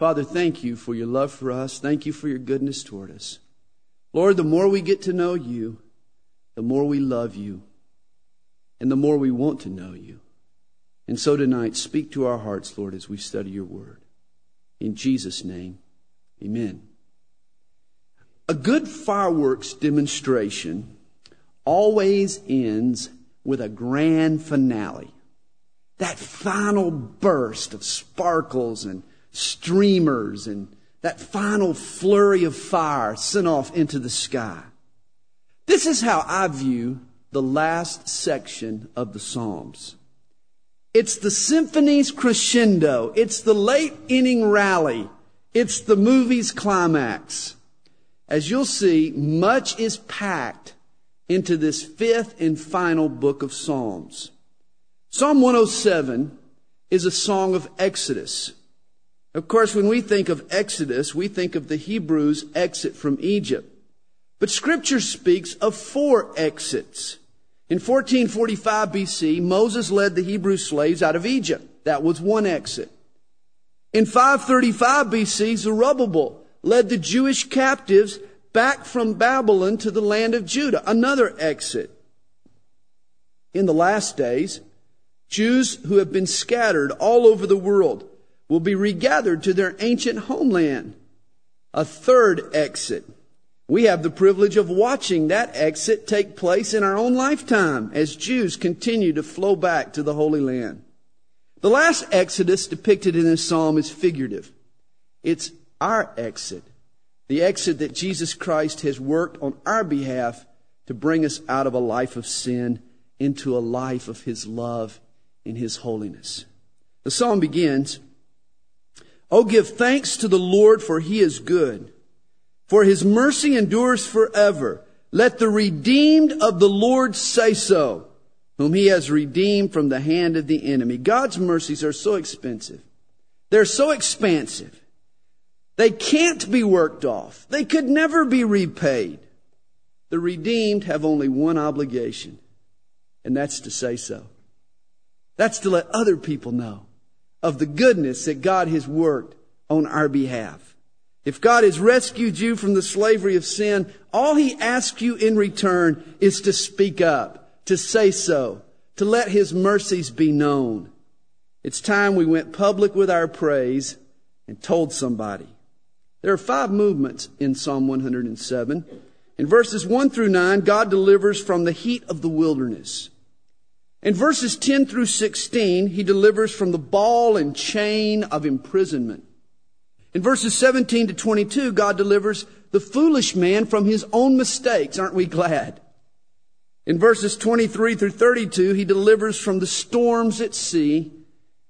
Father, thank you for your love for us. Thank you for your goodness toward us. Lord, the more we get to know you, the more we love you, and the more we want to know you. And so tonight, speak to our hearts, Lord, as we study your word. In Jesus' name, amen. A good fireworks demonstration always ends with a grand finale. That final burst of sparkles and streamers and that final flurry of fire sent off into the sky. This is how I view the last section of the Psalms. It's the symphony's crescendo. It's the late inning rally. It's the movie's climax. As you'll see, much is packed into this fifth and final book of Psalms. Psalm 107 is a song of Exodus. Of course, when we think of Exodus, we think of the Hebrews' exit from Egypt. But scripture speaks of four exits. In 1445 BC, Moses led the Hebrew slaves out of Egypt. That was one exit. In 535 BC, Zerubbabel led the Jewish captives back from Babylon to the land of Judah. Another exit. In the last days, Jews who have been scattered all over the world will be regathered to their ancient homeland. A third exit. We have the privilege of watching that exit take place in our own lifetime as Jews continue to flow back to the Holy Land. The last exodus depicted in this psalm is figurative. It's our exit. The exit that Jesus Christ has worked on our behalf to bring us out of a life of sin into a life of His love in His holiness. The psalm begins, Oh, give thanks to the Lord for he is good. For his mercy endures forever. Let the redeemed of the Lord say so, whom he has redeemed from the hand of the enemy. God's mercies are so expensive. They're so expansive. They can't be worked off. They could never be repaid. The redeemed have only one obligation, and that's to say so. That's to let other people know of the goodness that God has worked on our behalf. If God has rescued you from the slavery of sin, all He asks you in return is to speak up, to say so, to let His mercies be known. It's time we went public with our praise and told somebody. There are five movements in Psalm 107. In verses 1 through 9, God delivers from the heat of the wilderness. In verses 10 through 16, he delivers from the ball and chain of imprisonment. In verses 17 to 22, God delivers the foolish man from his own mistakes. Aren't we glad? In verses 23 through 32, he delivers from the storms at sea.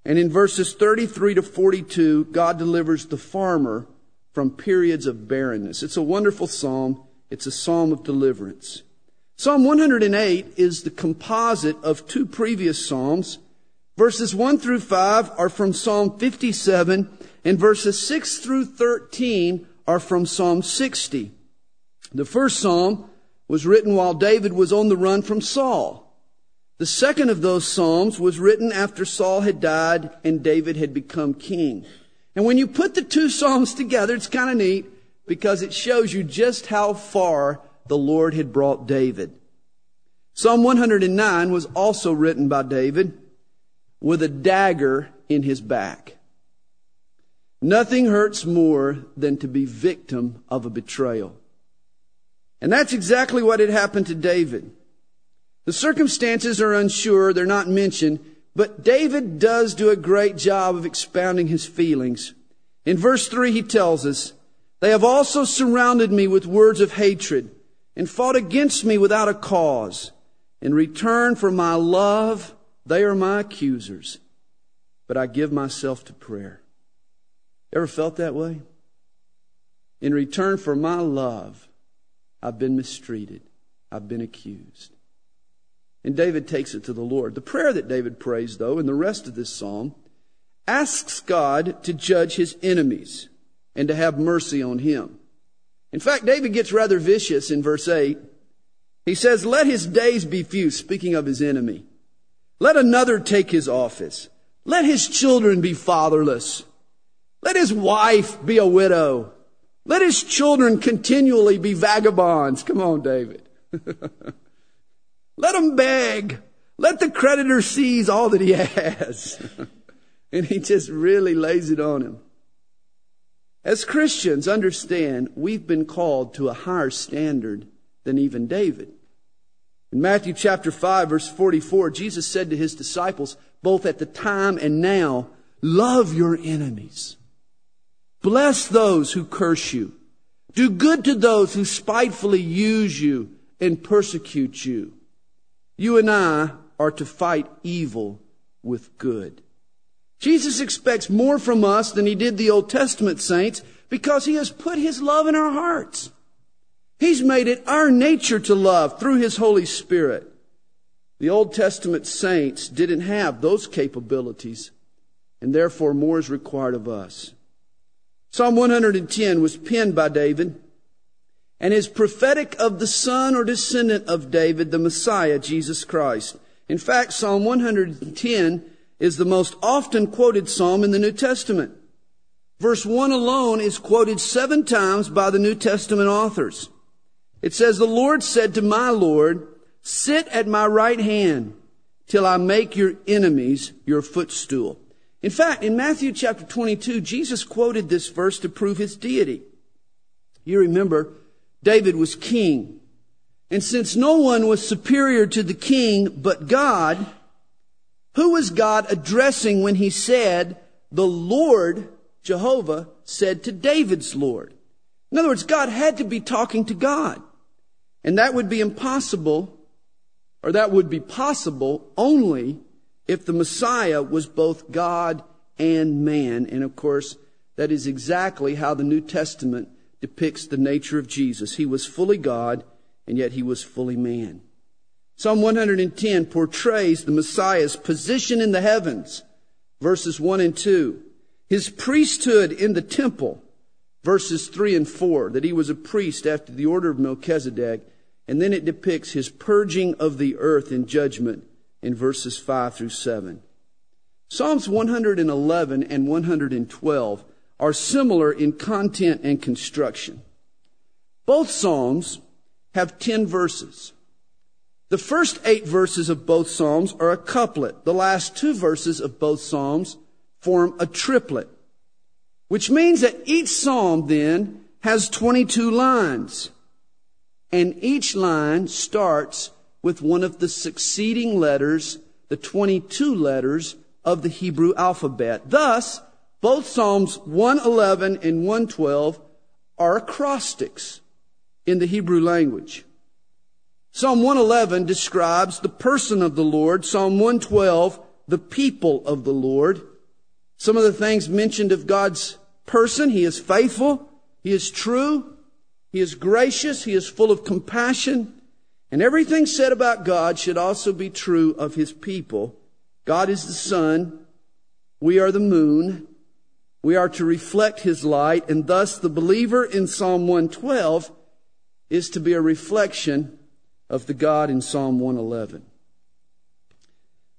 And in verses 33 to 42, God delivers the farmer from periods of barrenness. It's a wonderful psalm. It's a psalm of deliverance. Psalm 108 is the composite of two previous Psalms. Verses 1 through 5 are from Psalm 57, and verses 6 through 13 are from Psalm 60. The first Psalm was written while David was on the run from Saul. The second of those Psalms was written after Saul had died and David had become king. And when you put the two Psalms together, it's kind of neat because it shows you just how far the Lord had brought David. Psalm 109 was also written by David with a dagger in his back. Nothing hurts more than to be victim of a betrayal. And that's exactly what had happened to David. The circumstances are unsure, they're not mentioned, but David does do a great job of expounding his feelings. In verse 3, he tells us, They have also surrounded me with words of hatred and fought against me without a cause. In return for my love, they are my accusers, but I give myself to prayer. Ever felt that way? In return for my love, I've been mistreated. I've been accused. And David takes it to the Lord. The prayer that David prays, though, in the rest of this psalm, asks God to judge his enemies and to have mercy on him. In fact, David gets rather vicious in verse 8. He says, Let his days be few, speaking of his enemy. Let another take his office. Let his children be fatherless. Let his wife be a widow. Let his children continually be vagabonds. Come on, David. Let him beg. Let the creditor seize all that he has. and he just really lays it on him. As Christians, understand we've been called to a higher standard than even David. In Matthew chapter 5 verse 44, Jesus said to his disciples, both at the time and now, love your enemies. Bless those who curse you. Do good to those who spitefully use you and persecute you. You and I are to fight evil with good. Jesus expects more from us than he did the Old Testament saints because he has put his love in our hearts. He's made it our nature to love through his Holy Spirit. The Old Testament saints didn't have those capabilities, and therefore more is required of us. Psalm 110 was penned by David and is prophetic of the son or descendant of David, the Messiah, Jesus Christ. In fact, Psalm 110 is the most often quoted psalm in the New Testament. Verse 1 alone is quoted seven times by the New Testament authors. It says, The Lord said to my Lord, Sit at my right hand till I make your enemies your footstool. In fact, in Matthew chapter 22, Jesus quoted this verse to prove his deity. You remember, David was king. And since no one was superior to the king but God, who was God addressing when he said, the Lord, Jehovah, said to David's Lord? In other words, God had to be talking to God. And that would be impossible, or that would be possible only if the Messiah was both God and man. And of course, that is exactly how the New Testament depicts the nature of Jesus. He was fully God, and yet he was fully man. Psalm 110 portrays the Messiah's position in the heavens, verses 1 and 2. His priesthood in the temple, verses 3 and 4, that he was a priest after the order of Melchizedek. And then it depicts his purging of the earth in judgment in verses 5 through 7. Psalms 111 and 112 are similar in content and construction. Both Psalms have 10 verses. The first eight verses of both Psalms are a couplet. The last two verses of both Psalms form a triplet, which means that each Psalm then has 22 lines. And each line starts with one of the succeeding letters, the 22 letters of the Hebrew alphabet. Thus, both Psalms 111 and 112 are acrostics in the Hebrew language. Psalm 111 describes the person of the Lord. Psalm 112, the people of the Lord. Some of the things mentioned of God's person, He is faithful, He is true, He is gracious, He is full of compassion, and everything said about God should also be true of His people. God is the sun, we are the moon, we are to reflect His light, and thus the believer in Psalm 112 is to be a reflection of the God in Psalm 111.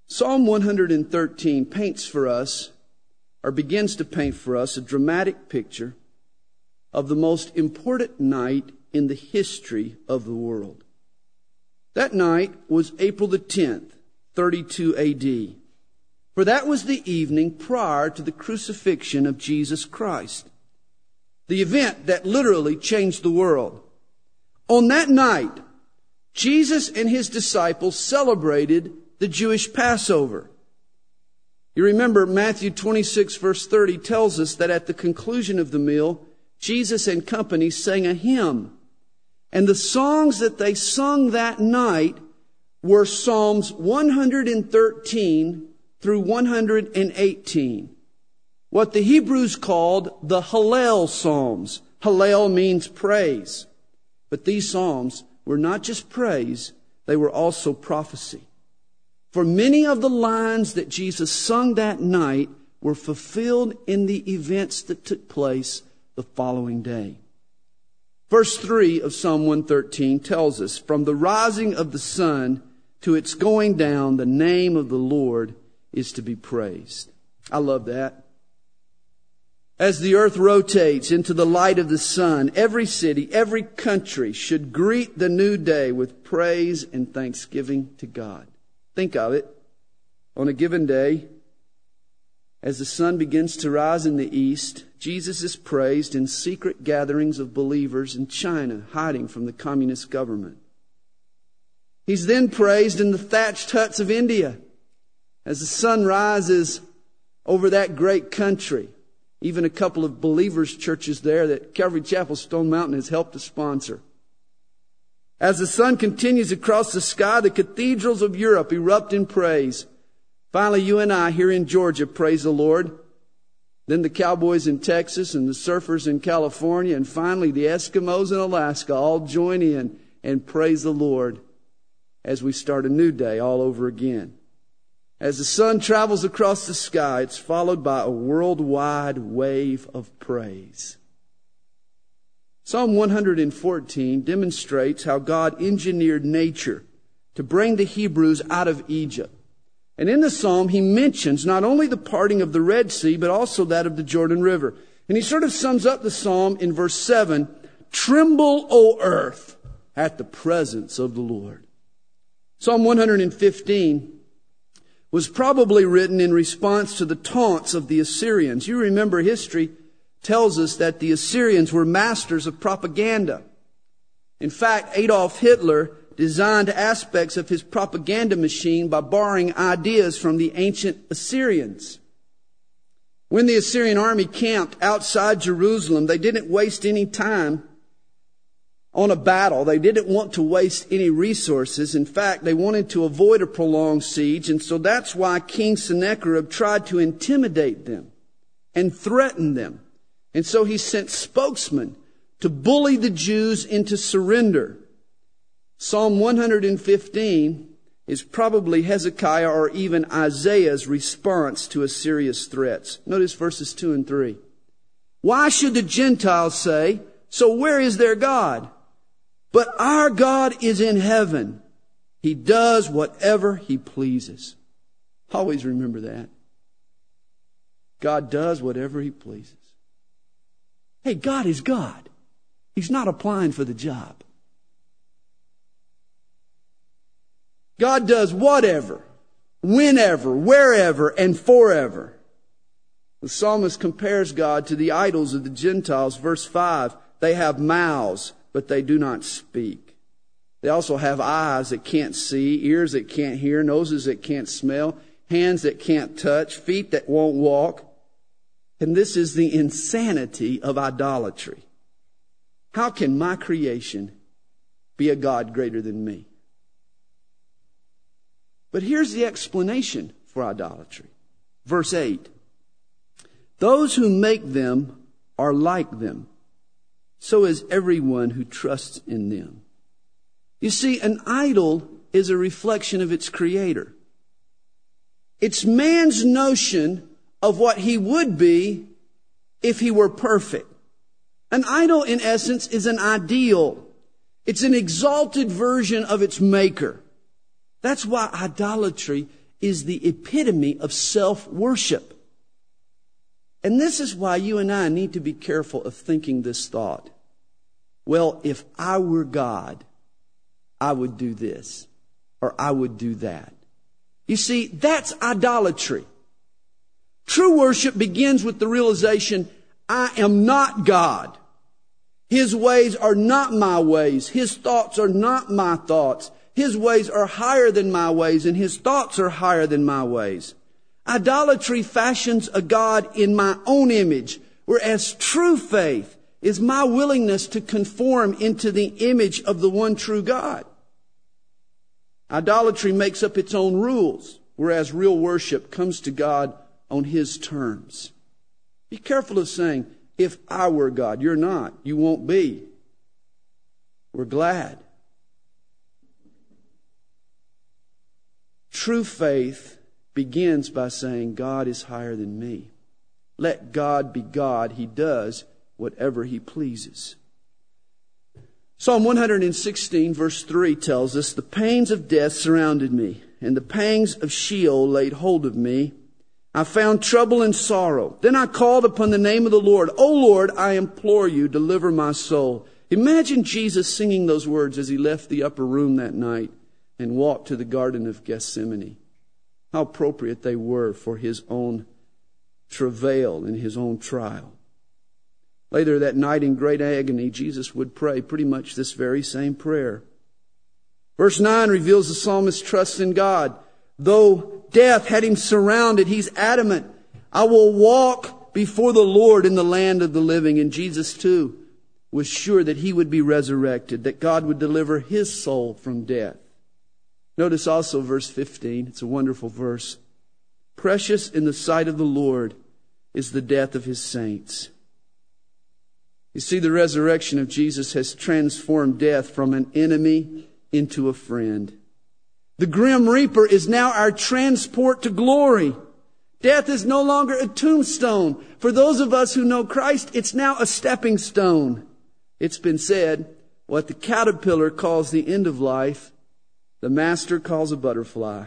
Psalm 113 paints for us, or begins to paint for us, a dramatic picture of the most important night in the history of the world. That night was April the 10th, 32 AD. For that was the evening prior to the crucifixion of Jesus Christ. The event that literally changed the world. On that night, Jesus and his disciples celebrated the Jewish Passover. You remember Matthew 26 verse 30 tells us that at the conclusion of the meal, Jesus and company sang a hymn. And the songs that they sung that night were Psalms 113 through 118. What the Hebrews called the Hallel Psalms. Hallel means praise. But these Psalms were not just praise, they were also prophecy. For many of the lines that Jesus sung that night were fulfilled in the events that took place the following day. Verse 3 of Psalm 113 tells us, From the rising of the sun to its going down, the name of the Lord is to be praised. I love that. As the earth rotates into the light of the sun, every city, every country should greet the new day with praise and thanksgiving to God. Think of it. On a given day, as the sun begins to rise in the east, Jesus is praised in secret gatherings of believers in China, hiding from the communist government. He's then praised in the thatched huts of India as the sun rises over that great country. Even a couple of believers' churches there that Calvary Chapel Stone Mountain has helped to sponsor. As the sun continues across the sky, the cathedrals of Europe erupt in praise. Finally, you and I here in Georgia praise the Lord. Then the cowboys in Texas and the surfers in California, and finally the Eskimos in Alaska all join in and praise the Lord as we start a new day all over again. As the sun travels across the sky, it's followed by a worldwide wave of praise. Psalm 114 demonstrates how God engineered nature to bring the Hebrews out of Egypt. And in the psalm, he mentions not only the parting of the Red Sea, but also that of the Jordan River. And he sort of sums up the psalm in verse 7 Tremble, O earth, at the presence of the Lord. Psalm 115 was probably written in response to the taunts of the Assyrians. You remember history tells us that the Assyrians were masters of propaganda. In fact, Adolf Hitler designed aspects of his propaganda machine by borrowing ideas from the ancient Assyrians. When the Assyrian army camped outside Jerusalem, they didn't waste any time on a battle. They didn't want to waste any resources. In fact, they wanted to avoid a prolonged siege, and so that's why King Sennacherib tried to intimidate them and threaten them. And so he sent spokesmen to bully the Jews into surrender. Psalm 115 is probably Hezekiah or even Isaiah's response to Assyria's threats. Notice verses 2 and 3. Why should the Gentiles say, So where is their God? But our God is in heaven. He does whatever he pleases. Always remember that. God does whatever he pleases. Hey, God is God. He's not applying for the job. God does whatever, whenever, wherever, and forever. The psalmist compares God to the idols of the Gentiles. Verse 5 They have mouths, but they do not speak. They also have eyes that can't see, ears that can't hear, noses that can't smell, hands that can't touch, feet that won't walk. And this is the insanity of idolatry. How can my creation be a God greater than me? But here's the explanation for idolatry. Verse 8 Those who make them are like them so is everyone who trusts in them. You see, an idol is a reflection of its creator. It's man's notion of what he would be if he were perfect. An idol, in essence, is an ideal. It's an exalted version of its maker. That's why idolatry is the epitome of self-worship. And this is why you and I need to be careful of thinking this thought. Well, if I were God, I would do this or I would do that. You see, that's idolatry. True worship begins with the realization, I am not God. His ways are not my ways. His thoughts are not my thoughts. His ways are higher than my ways and his thoughts are higher than my ways. Idolatry fashions a God in my own image, whereas true faith is my willingness to conform into the image of the one true God. Idolatry makes up its own rules, whereas real worship comes to God on his terms. Be careful of saying, if I were God, you're not. You won't be. We're glad. True faith begins by saying, God is higher than me. Let God be God. He does whatever he pleases. Psalm 116, verse 3 tells us, The pains of death surrounded me, and the pangs of Sheol laid hold of me. I found trouble and sorrow. Then I called upon the name of the Lord. O Lord, I implore you, deliver my soul. Imagine Jesus singing those words as he left the upper room that night and walked to the Garden of Gethsemane. How appropriate they were for his own travail and his own trial. Later that night in great agony, Jesus would pray pretty much this very same prayer. Verse 9 reveals the psalmist's trust in God. Though death had him surrounded, he's adamant. I will walk before the Lord in the land of the living. And Jesus too was sure that he would be resurrected, that God would deliver his soul from death. Notice also verse 15. It's a wonderful verse. Precious in the sight of the Lord is the death of his saints. You see, the resurrection of Jesus has transformed death from an enemy into a friend. The grim reaper is now our transport to glory. Death is no longer a tombstone. For those of us who know Christ, it's now a stepping stone. It's been said, what the caterpillar calls the end of life, the master calls a butterfly.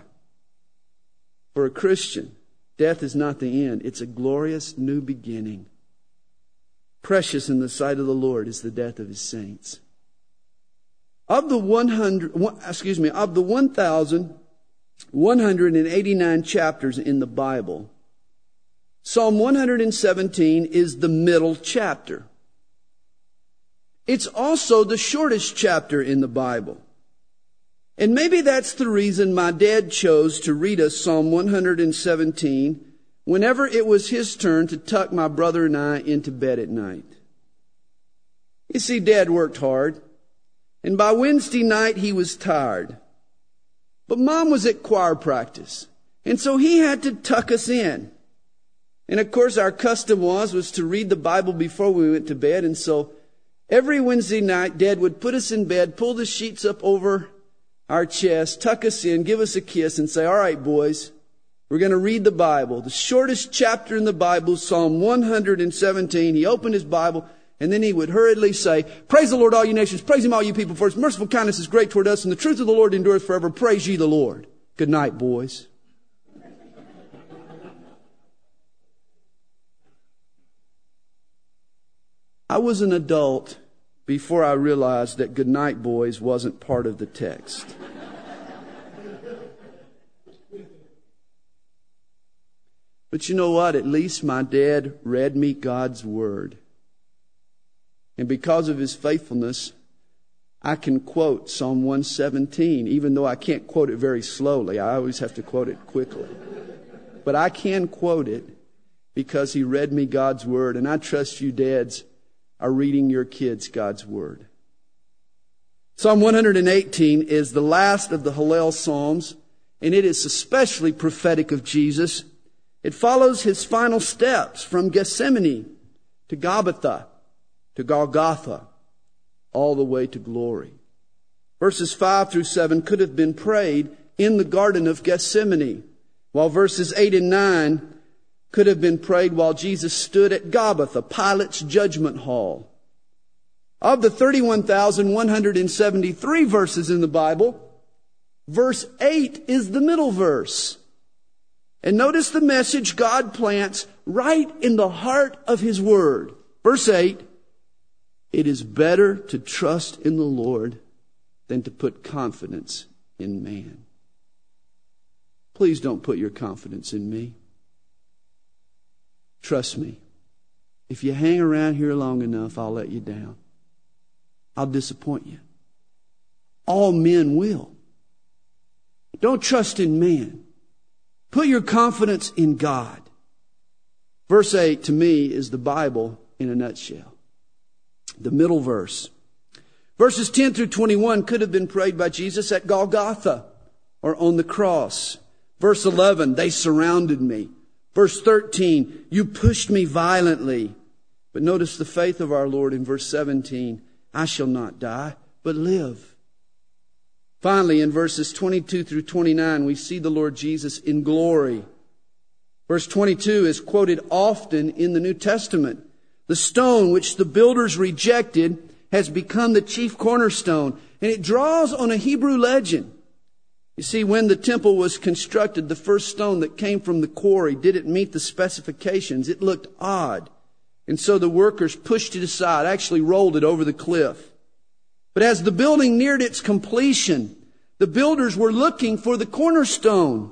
For a Christian, death is not the end. It's a glorious new beginning. Precious in the sight of the Lord is the death of his saints. Of the 100, excuse me, of the 1,189 chapters in the Bible, Psalm 117 is the middle chapter. It's also the shortest chapter in the Bible. And maybe that's the reason my dad chose to read us Psalm 117 whenever it was his turn to tuck my brother and I into bed at night. You see, dad worked hard. And by Wednesday night, he was tired. But mom was at choir practice. And so he had to tuck us in. And of course, our custom was, was to read the Bible before we went to bed. And so every Wednesday night, dad would put us in bed, pull the sheets up over our chest, tuck us in, give us a kiss and say, all right, boys, we're going to read the Bible. The shortest chapter in the Bible, Psalm 117. He opened his Bible and then he would hurriedly say, Praise the Lord, all you nations. Praise him, all you people, for his merciful kindness is great toward us, and the truth of the Lord endureth forever. Praise ye the Lord. Good night, boys. I was an adult before I realized that good night, boys wasn't part of the text. But you know what? At least my dad read me God's Word. And because of his faithfulness, I can quote Psalm 117, even though I can't quote it very slowly. I always have to quote it quickly. But I can quote it because he read me God's word, and I trust you dads are reading your kids God's word. Psalm 118 is the last of the Hallel Psalms, and it is especially prophetic of Jesus. It follows his final steps from Gethsemane to Gabbatha to Golgotha, all the way to glory. Verses 5 through 7 could have been prayed in the Garden of Gethsemane, while verses 8 and 9 could have been prayed while Jesus stood at Gabbatha, Pilate's judgment hall. Of the 31,173 verses in the Bible, verse 8 is the middle verse. And notice the message God plants right in the heart of His Word. Verse 8, it is better to trust in the Lord than to put confidence in man. Please don't put your confidence in me. Trust me. If you hang around here long enough, I'll let you down. I'll disappoint you. All men will. Don't trust in man. Put your confidence in God. Verse 8 to me is the Bible in a nutshell the middle verse. Verses 10 through 21 could have been prayed by Jesus at Golgotha or on the cross. Verse 11, they surrounded me. Verse 13, you pushed me violently. But notice the faith of our Lord in verse 17, I shall not die, but live. Finally, in verses 22 through 29, we see the Lord Jesus in glory. Verse 22 is quoted often in the New Testament. The stone which the builders rejected has become the chief cornerstone. And it draws on a Hebrew legend. You see, when the temple was constructed, the first stone that came from the quarry didn't meet the specifications. It looked odd. And so the workers pushed it aside, actually rolled it over the cliff. But as the building neared its completion, the builders were looking for the cornerstone.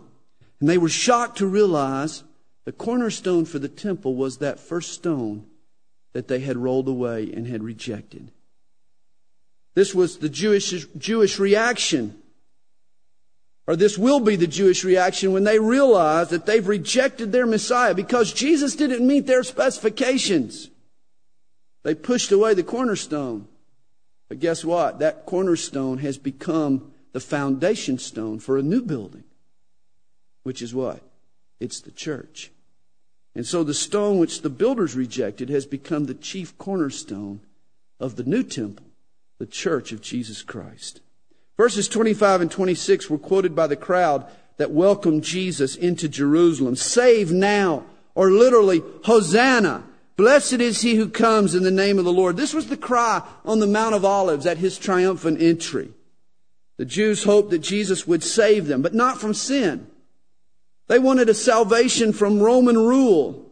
And they were shocked to realize the cornerstone for the temple was that first stone that they had rolled away and had rejected. This was the Jewish, Jewish reaction. Or this will be the Jewish reaction when they realize that they've rejected their Messiah because Jesus didn't meet their specifications. They pushed away the cornerstone. But guess what? That cornerstone has become the foundation stone for a new building. Which is what? It's the church. And so the stone which the builders rejected has become the chief cornerstone of the new temple, the church of Jesus Christ. Verses 25 and 26 were quoted by the crowd that welcomed Jesus into Jerusalem. Save now, or literally, Hosanna. Blessed is he who comes in the name of the Lord. This was the cry on the Mount of Olives at his triumphant entry. The Jews hoped that Jesus would save them, but not from sin. They wanted a salvation from Roman rule.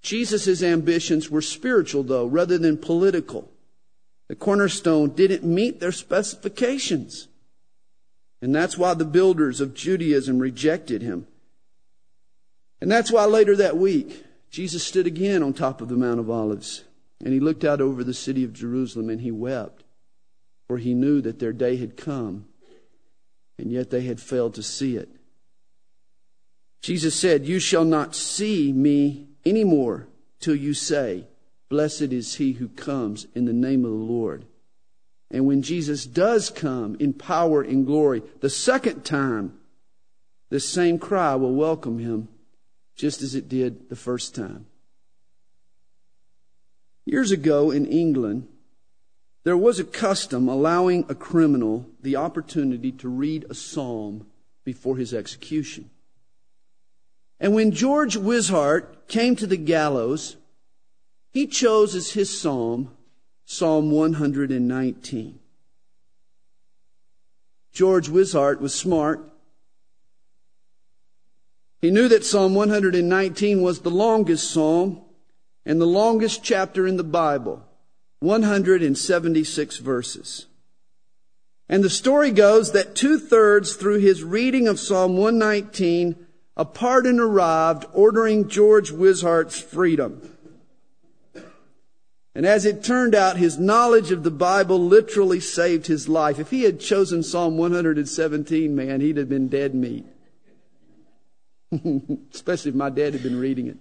Jesus' ambitions were spiritual, though, rather than political. The cornerstone didn't meet their specifications. And that's why the builders of Judaism rejected him. And that's why later that week, Jesus stood again on top of the Mount of Olives and he looked out over the city of Jerusalem and he wept, for he knew that their day had come, and yet they had failed to see it. Jesus said, You shall not see me anymore till you say, Blessed is he who comes in the name of the Lord. And when Jesus does come in power and glory the second time, this same cry will welcome him just as it did the first time. Years ago in England, there was a custom allowing a criminal the opportunity to read a psalm before his execution. And when George Wishart came to the gallows, he chose as his psalm Psalm 119. George Wishart was smart. He knew that Psalm 119 was the longest psalm and the longest chapter in the Bible, 176 verses. And the story goes that two thirds through his reading of Psalm 119, a pardon arrived ordering George Wishart's freedom. And as it turned out, his knowledge of the Bible literally saved his life. If he had chosen Psalm 117, man, he'd have been dead meat. Especially if my dad had been reading it.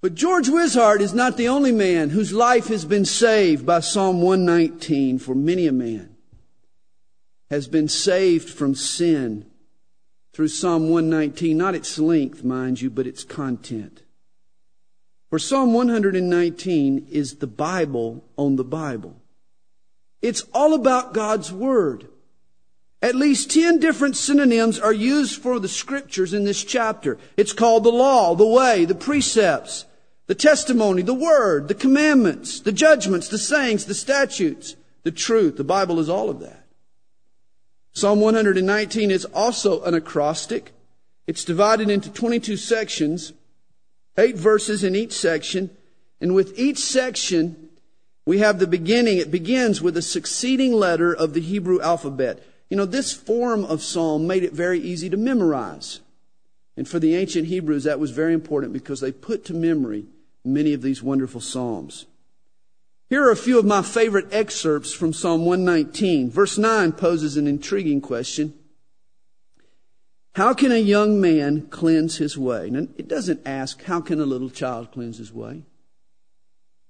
But George Wishart is not the only man whose life has been saved by Psalm 119 for many a man has been saved from sin through Psalm 119, not its length, mind you, but its content. For Psalm 119 is the Bible on the Bible. It's all about God's Word. At least 10 different synonyms are used for the scriptures in this chapter. It's called the law, the way, the precepts, the testimony, the word, the commandments, the judgments, the sayings, the statutes, the truth. The Bible is all of that. Psalm 119 is also an acrostic. It's divided into 22 sections, eight verses in each section. And with each section, we have the beginning. It begins with a succeeding letter of the Hebrew alphabet. You know, this form of psalm made it very easy to memorize. And for the ancient Hebrews, that was very important because they put to memory many of these wonderful psalms. Here are a few of my favorite excerpts from Psalm 119. Verse 9 poses an intriguing question. How can a young man cleanse his way? Now, it doesn't ask, how can a little child cleanse his way?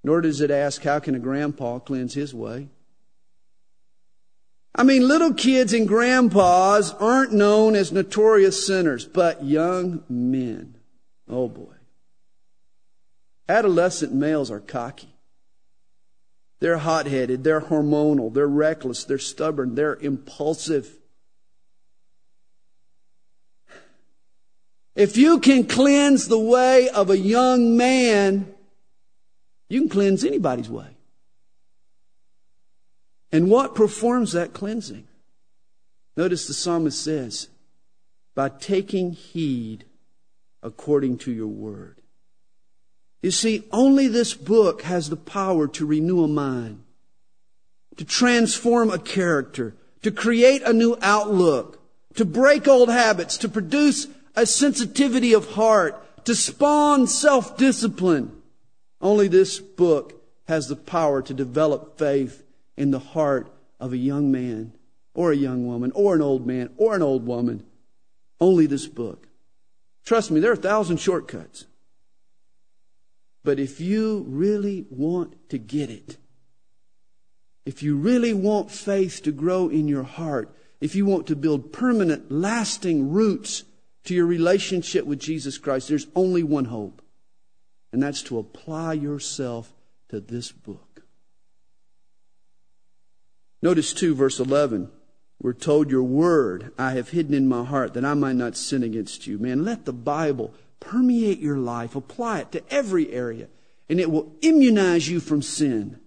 Nor does it ask, how can a grandpa cleanse his way? I mean, little kids and grandpas aren't known as notorious sinners, but young men, oh boy. Adolescent males are cocky. They're hot headed, they're hormonal, they're reckless, they're stubborn, they're impulsive. If you can cleanse the way of a young man, you can cleanse anybody's way. And what performs that cleansing? Notice the psalmist says, by taking heed according to your word. You see, only this book has the power to renew a mind, to transform a character, to create a new outlook, to break old habits, to produce a sensitivity of heart, to spawn self-discipline. Only this book has the power to develop faith in the heart of a young man or a young woman or an old man or an old woman. Only this book. Trust me, there are a thousand shortcuts. But if you really want to get it, if you really want faith to grow in your heart, if you want to build permanent, lasting roots to your relationship with Jesus Christ, there's only one hope. And that's to apply yourself to this book. Notice 2, verse 11. We're told, Your word I have hidden in my heart that I might not sin against you. Man, let the Bible permeate your life, apply it to every area, and it will immunize you from sin.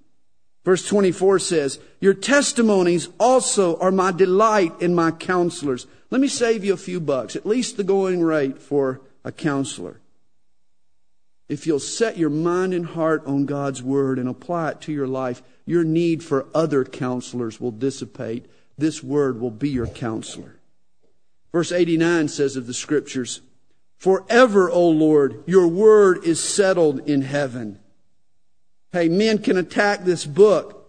Verse 24 says, Your testimonies also are my delight and my counselors. Let me save you a few bucks, at least the going rate for a counselor. If you'll set your mind and heart on God's Word and apply it to your life, your need for other counselors will dissipate. This Word will be your counselor. Verse 89 says of the Scriptures, Forever, O Lord, your Word is settled in heaven. Hey, men can attack this book,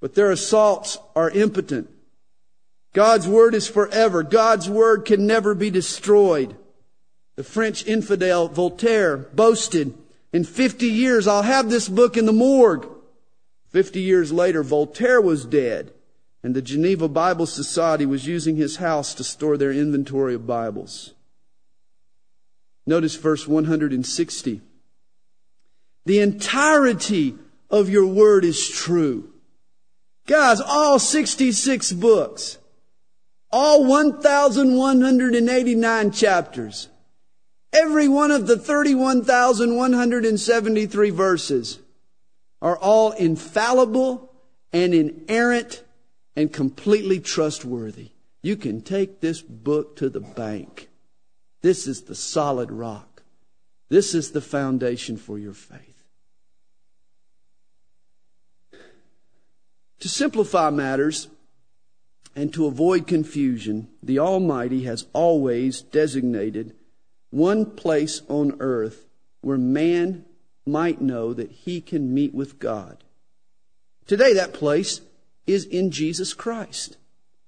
but their assaults are impotent. God's word is forever. God's word can never be destroyed. The French infidel Voltaire boasted, in 50 years I'll have this book in the morgue. 50 years later, Voltaire was dead, and the Geneva Bible Society was using his house to store their inventory of Bibles. Notice verse 160. The entirety of your word is true. Guys, all 66 books, all 1,189 chapters, every one of the 31,173 verses are all infallible and inerrant and completely trustworthy. You can take this book to the bank. This is the solid rock. This is the foundation for your faith. To simplify matters and to avoid confusion, the Almighty has always designated one place on earth where man might know that he can meet with God. Today, that place is in Jesus Christ.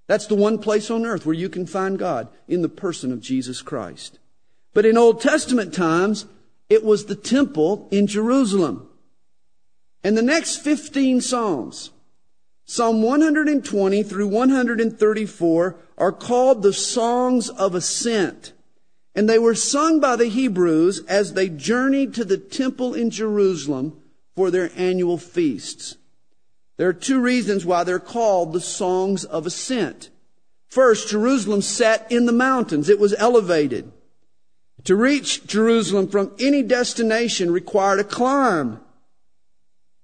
That's the one place on earth where you can find God in the person of Jesus Christ. But in Old Testament times, it was the temple in Jerusalem. And the next 15 Psalms Psalm 120 through 134 are called the songs of ascent. And they were sung by the Hebrews as they journeyed to the temple in Jerusalem for their annual feasts. There are two reasons why they're called the songs of ascent. First, Jerusalem sat in the mountains. It was elevated. To reach Jerusalem from any destination required a climb.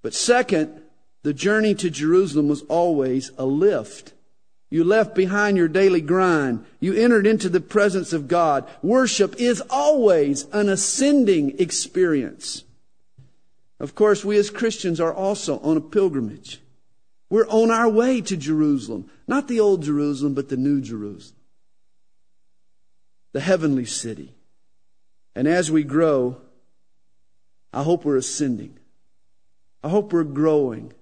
But second, the journey to Jerusalem was always a lift. You left behind your daily grind. You entered into the presence of God. Worship is always an ascending experience. Of course, we as Christians are also on a pilgrimage. We're on our way to Jerusalem. Not the old Jerusalem, but the new Jerusalem. The heavenly city. And as we grow, I hope we're ascending. I hope we're growing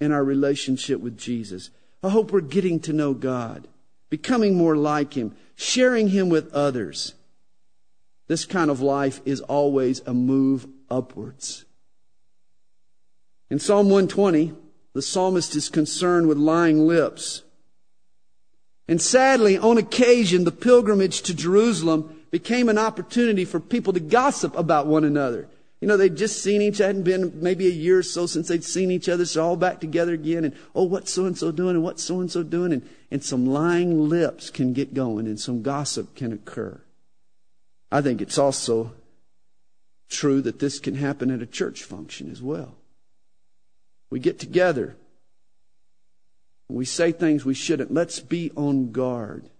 in our relationship with Jesus. I hope we're getting to know God, becoming more like Him, sharing Him with others. This kind of life is always a move upwards. In Psalm 120, the psalmist is concerned with lying lips. And sadly, on occasion, the pilgrimage to Jerusalem became an opportunity for people to gossip about one another. You know, they'd just seen each other, hadn't been maybe a year or so since they'd seen each other, so all back together again, and oh, what's so and so doing, and what's so and so doing, and, and some lying lips can get going, and some gossip can occur. I think it's also true that this can happen at a church function as well. We get together, We say things we shouldn't. Let's be on guard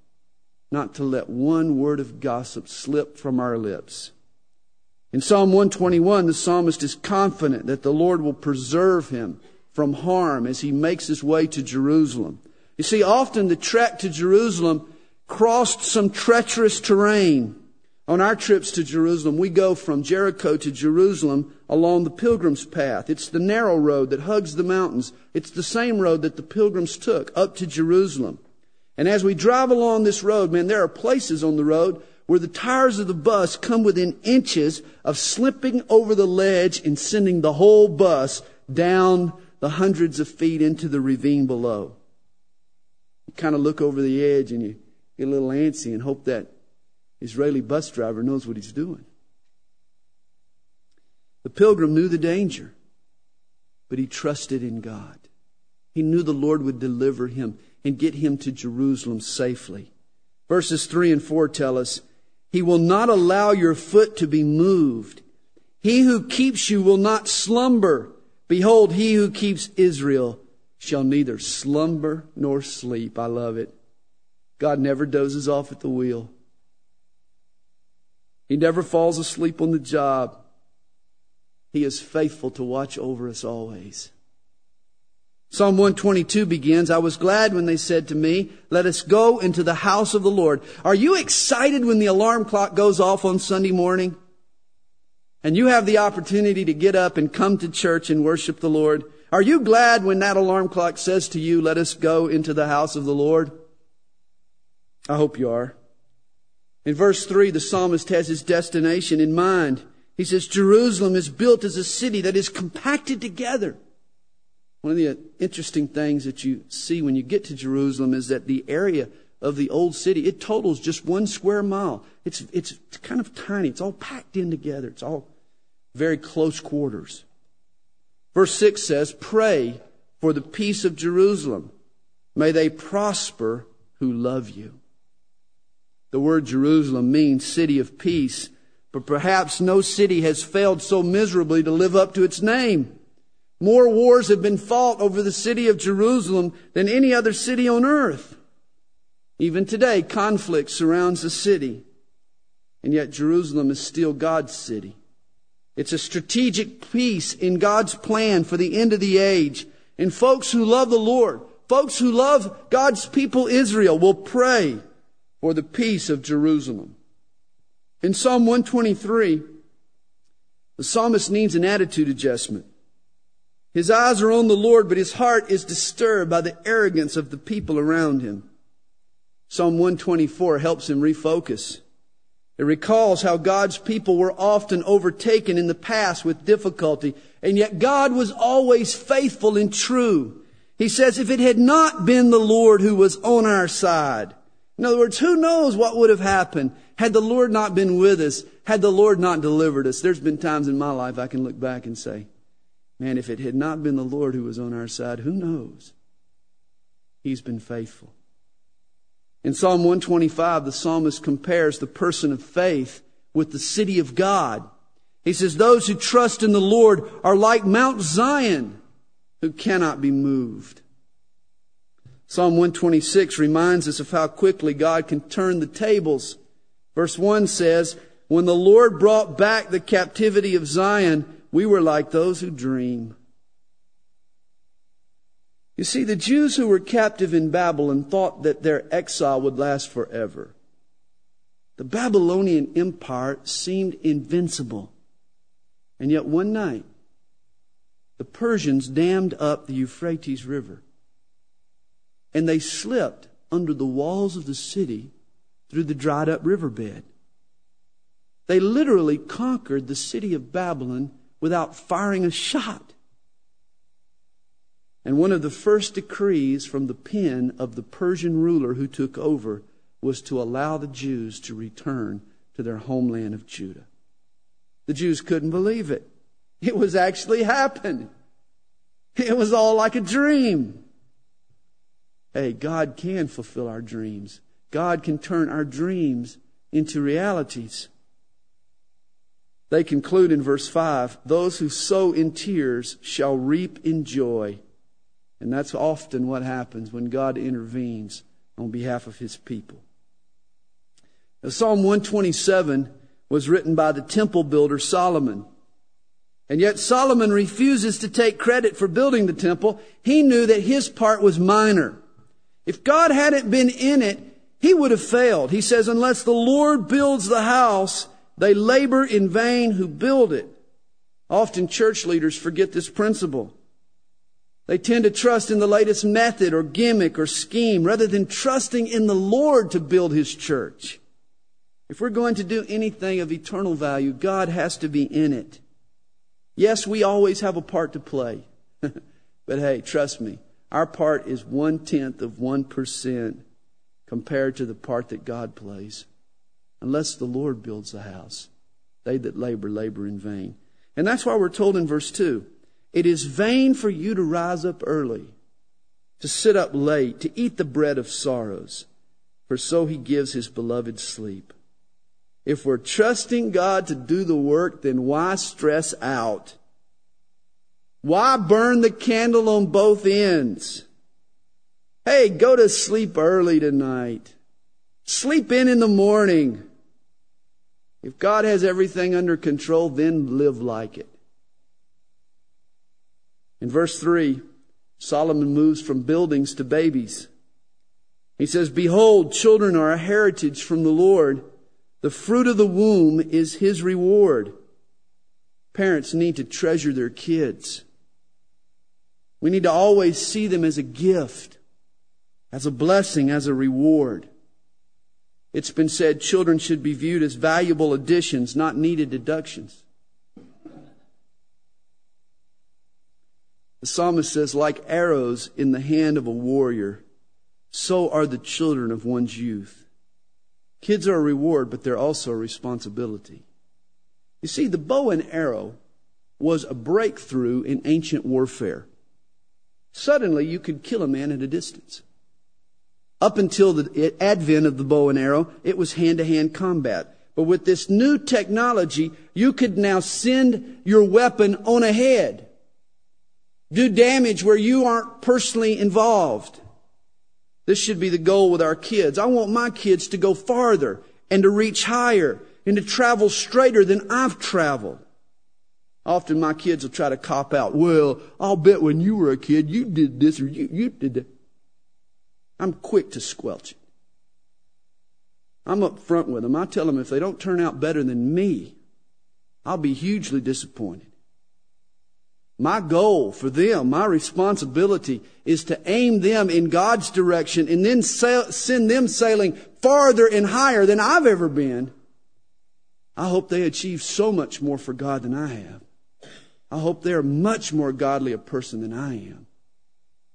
not to let one word of gossip slip from our lips. In Psalm 121, the psalmist is confident that the Lord will preserve him from harm as he makes his way to Jerusalem. You see, often the trek to Jerusalem crossed some treacherous terrain. On our trips to Jerusalem, we go from Jericho to Jerusalem along the pilgrim's path. It's the narrow road that hugs the mountains. It's the same road that the pilgrims took up to Jerusalem. And as we drive along this road, man, there are places on the road where the tires of the bus come within inches of slipping over the ledge and sending the whole bus down the hundreds of feet into the ravine below. You kind of look over the edge and you get a little antsy and hope that Israeli bus driver knows what he's doing. The pilgrim knew the danger, but he trusted in God. He knew the Lord would deliver him and get him to Jerusalem safely. Verses 3 and 4 tell us, He will not allow your foot to be moved. He who keeps you will not slumber. Behold, he who keeps Israel shall neither slumber nor sleep. I love it. God never dozes off at the wheel. He never falls asleep on the job. He is faithful to watch over us always. Psalm 122 begins, I was glad when they said to me, let us go into the house of the Lord. Are you excited when the alarm clock goes off on Sunday morning? And you have the opportunity to get up and come to church and worship the Lord. Are you glad when that alarm clock says to you, let us go into the house of the Lord? I hope you are. In verse 3, the psalmist has his destination in mind. He says, Jerusalem is built as a city that is compacted together. One of the uh, interesting things that you see when you get to Jerusalem is that the area of the old city, it totals just one square mile. It's, it's kind of tiny. It's all packed in together. It's all very close quarters. Verse 6 says, Pray for the peace of Jerusalem. May they prosper who love you. The word Jerusalem means city of peace, but perhaps no city has failed so miserably to live up to its name. More wars have been fought over the city of Jerusalem than any other city on earth. Even today, conflict surrounds the city. And yet Jerusalem is still God's city. It's a strategic piece in God's plan for the end of the age. And folks who love the Lord, folks who love God's people Israel will pray for the peace of Jerusalem. In Psalm 123, the psalmist needs an attitude adjustment. His eyes are on the Lord, but his heart is disturbed by the arrogance of the people around him. Psalm 124 helps him refocus. It recalls how God's people were often overtaken in the past with difficulty, and yet God was always faithful and true. He says, if it had not been the Lord who was on our side, in other words, who knows what would have happened had the Lord not been with us, had the Lord not delivered us. There's been times in my life I can look back and say, Man, if it had not been the Lord who was on our side, who knows? He's been faithful. In Psalm 125, the psalmist compares the person of faith with the city of God. He says, Those who trust in the Lord are like Mount Zion, who cannot be moved. Psalm 126 reminds us of how quickly God can turn the tables. Verse 1 says, When the Lord brought back the captivity of Zion, we were like those who dream. You see, the Jews who were captive in Babylon thought that their exile would last forever. The Babylonian Empire seemed invincible. And yet one night, the Persians dammed up the Euphrates River. And they slipped under the walls of the city through the dried up riverbed. They literally conquered the city of Babylon without firing a shot. And one of the first decrees from the pen of the Persian ruler who took over was to allow the Jews to return to their homeland of Judah. The Jews couldn't believe it. It was actually happening. It was all like a dream. Hey, God can fulfill our dreams. God can turn our dreams into realities. They conclude in verse 5 Those who sow in tears shall reap in joy. And that's often what happens when God intervenes on behalf of his people. Now, Psalm 127 was written by the temple builder Solomon. And yet Solomon refuses to take credit for building the temple. He knew that his part was minor. If God hadn't been in it, he would have failed. He says, unless the Lord builds the house, they labor in vain who build it. Often church leaders forget this principle. They tend to trust in the latest method or gimmick or scheme rather than trusting in the Lord to build His church. If we're going to do anything of eternal value, God has to be in it. Yes, we always have a part to play. but hey, trust me, our part is one tenth of one percent compared to the part that God plays. Unless the Lord builds the house, they that labor, labor in vain. And that's why we're told in verse 2 it is vain for you to rise up early, to sit up late, to eat the bread of sorrows, for so he gives his beloved sleep. If we're trusting God to do the work, then why stress out? Why burn the candle on both ends? Hey, go to sleep early tonight. Sleep in in the morning. If God has everything under control, then live like it. In verse 3, Solomon moves from buildings to babies. He says, Behold, children are a heritage from the Lord. The fruit of the womb is his reward. Parents need to treasure their kids. We need to always see them as a gift, as a blessing, as a reward. It's been said children should be viewed as valuable additions, not needed deductions. The psalmist says, like arrows in the hand of a warrior, so are the children of one's youth. Kids are a reward, but they're also a responsibility. You see, the bow and arrow was a breakthrough in ancient warfare. Suddenly, you could kill a man at a distance. Up until the advent of the bow and arrow, it was hand to hand combat. But with this new technology, you could now send your weapon on ahead. Do damage where you aren't personally involved. This should be the goal with our kids. I want my kids to go farther and to reach higher and to travel straighter than I've traveled. Often my kids will try to cop out. Well, I'll bet when you were a kid, you did this or you, you did that. I'm quick to squelch it. I'm up front with them. I tell them if they don't turn out better than me, I'll be hugely disappointed. My goal for them, my responsibility is to aim them in God's direction and then sail, send them sailing farther and higher than I've ever been. I hope they achieve so much more for God than I have. I hope they're much more godly a person than I am.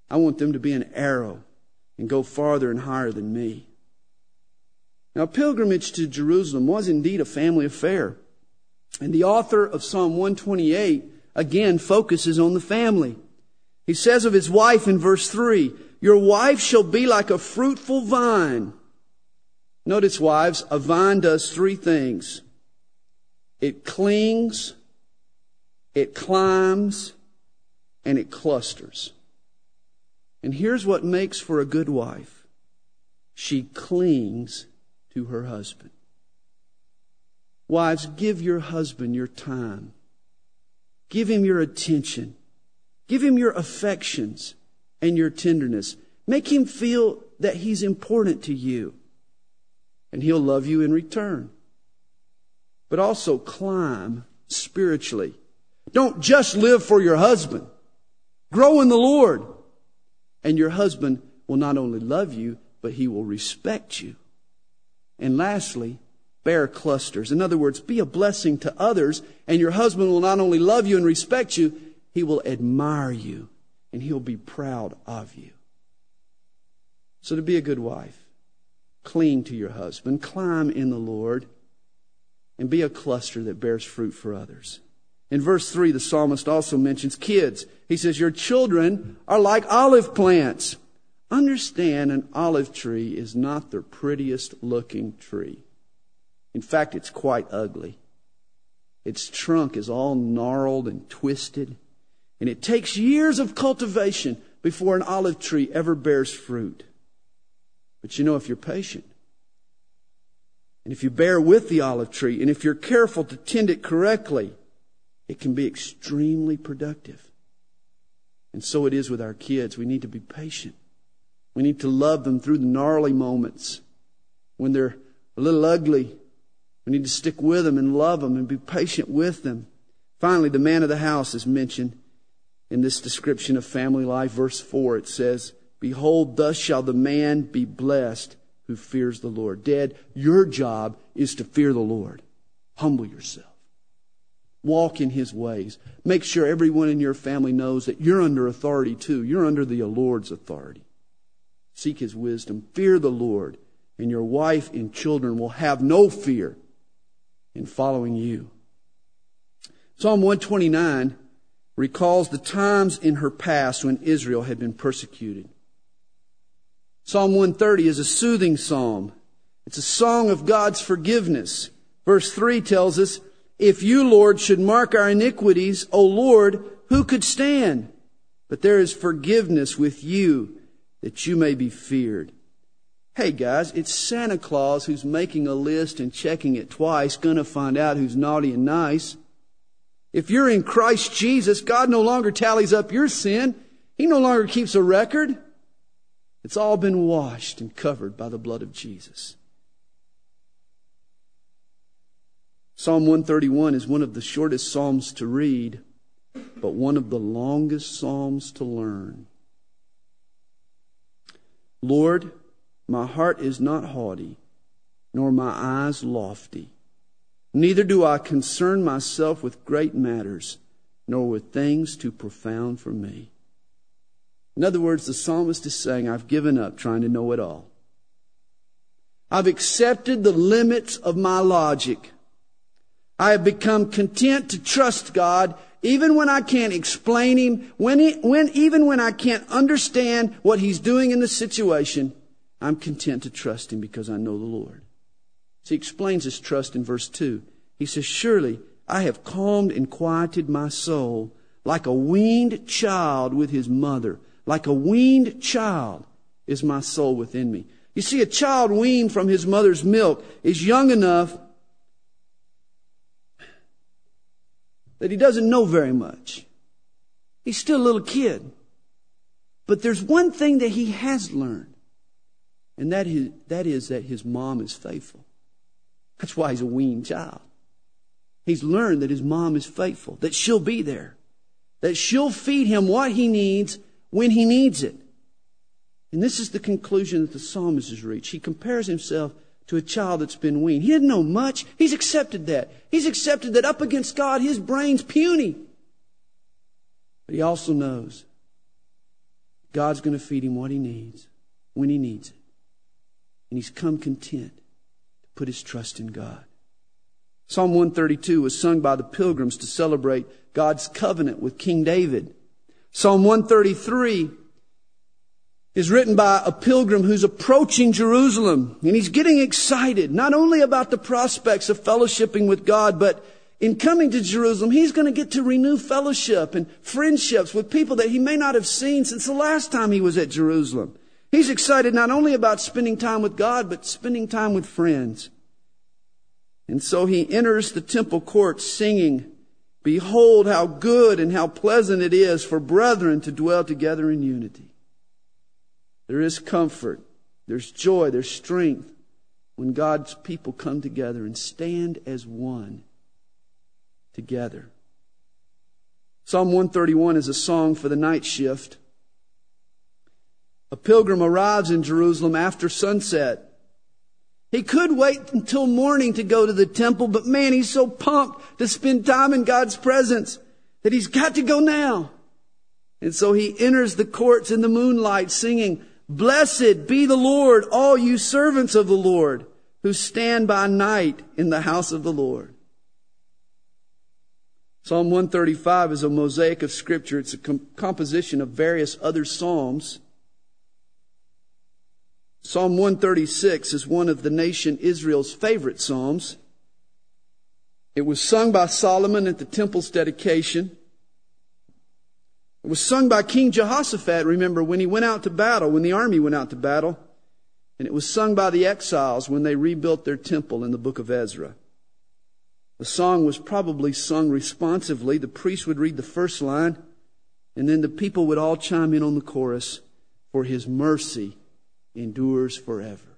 I want them to be an arrow and go farther and higher than me. Now, pilgrimage to Jerusalem was indeed a family affair. And the author of Psalm 128 again focuses on the family. He says of his wife in verse 3, Your wife shall be like a fruitful vine. Notice, wives, a vine does three things it clings, it climbs, and it clusters. And here's what makes for a good wife she clings to her husband. Wives, give your husband your time. Give him your attention. Give him your affections and your tenderness. Make him feel that he's important to you. And he'll love you in return. But also climb spiritually. Don't just live for your husband. Grow in the Lord. And your husband will not only love you, but he will respect you. And lastly, bear clusters. In other words, be a blessing to others, and your husband will not only love you and respect you, he will admire you, and he'll be proud of you. So to be a good wife, cling to your husband, climb in the Lord, and be a cluster that bears fruit for others. In verse 3, the psalmist also mentions kids. He says, Your children are like olive plants. Understand an olive tree is not the prettiest looking tree. In fact, it's quite ugly. Its trunk is all gnarled and twisted. And it takes years of cultivation before an olive tree ever bears fruit. But you know, if you're patient, and if you bear with the olive tree, and if you're careful to tend it correctly, it can be extremely productive. And so it is with our kids. We need to be patient. We need to love them through the gnarly moments when they're a little ugly. We need to stick with them and love them and be patient with them. Finally, the man of the house is mentioned in this description of family life. Verse 4, it says, Behold, thus shall the man be blessed who fears the Lord. Dad, your job is to fear the Lord. Humble yourself. Walk in his ways. Make sure everyone in your family knows that you're under authority too. You're under the Lord's authority. Seek his wisdom. Fear the Lord, and your wife and children will have no fear in following you. Psalm 129 recalls the times in her past when Israel had been persecuted. Psalm 130 is a soothing psalm. It's a song of God's forgiveness. Verse 3 tells us, If you, Lord, should mark our iniquities, O Lord, who could stand? But there is forgiveness with you that you may be feared. Hey guys, it's Santa Claus who's making a list and checking it twice, gonna find out who's naughty and nice. If you're in Christ Jesus, God no longer tallies up your sin. He no longer keeps a record. It's all been washed and covered by the blood of Jesus. Psalm 131 is one of the shortest Psalms to read, but one of the longest Psalms to learn. Lord, my heart is not haughty, nor my eyes lofty. Neither do I concern myself with great matters, nor with things too profound for me. In other words, the psalmist is saying, I've given up trying to know it all. I've accepted the limits of my logic. I have become content to trust God even when I can't explain Him, when, he, when, even when I can't understand what He's doing in the situation, I'm content to trust Him because I know the Lord. So he explains his trust in verse 2. He says, Surely I have calmed and quieted my soul like a weaned child with his mother. Like a weaned child is my soul within me. You see, a child weaned from his mother's milk is young enough that he doesn't know very much. He's still a little kid. But there's one thing that he has learned, and that is, that is that his mom is faithful. That's why he's a weaned child. He's learned that his mom is faithful, that she'll be there, that she'll feed him what he needs when he needs it. And this is the conclusion that the psalmist has reached. He compares himself to a child that's been weaned. He didn't know much. He's accepted that. He's accepted that up against God, his brain's puny. But he also knows God's going to feed him what he needs when he needs it. And he's come content to put his trust in God. Psalm 132 was sung by the pilgrims to celebrate God's covenant with King David. Psalm 133 is written by a pilgrim who's approaching Jerusalem and he's getting excited not only about the prospects of fellowshipping with God, but in coming to Jerusalem, he's going to get to renew fellowship and friendships with people that he may not have seen since the last time he was at Jerusalem. He's excited not only about spending time with God, but spending time with friends. And so he enters the temple court singing, Behold how good and how pleasant it is for brethren to dwell together in unity. There is comfort, there's joy, there's strength when God's people come together and stand as one together. Psalm 131 is a song for the night shift. A pilgrim arrives in Jerusalem after sunset. He could wait until morning to go to the temple, but man, he's so pumped to spend time in God's presence that he's got to go now. And so he enters the courts in the moonlight singing, Blessed be the Lord, all you servants of the Lord who stand by night in the house of the Lord. Psalm 135 is a mosaic of scripture. It's a com- composition of various other psalms Psalm 136 is one of the nation Israel's favorite psalms. It was sung by Solomon at the temple's dedication. It was sung by King Jehoshaphat, remember, when he went out to battle, when the army went out to battle. And it was sung by the exiles when they rebuilt their temple in the book of Ezra. The song was probably sung responsively. The priest would read the first line, and then the people would all chime in on the chorus, For his mercy endures forever.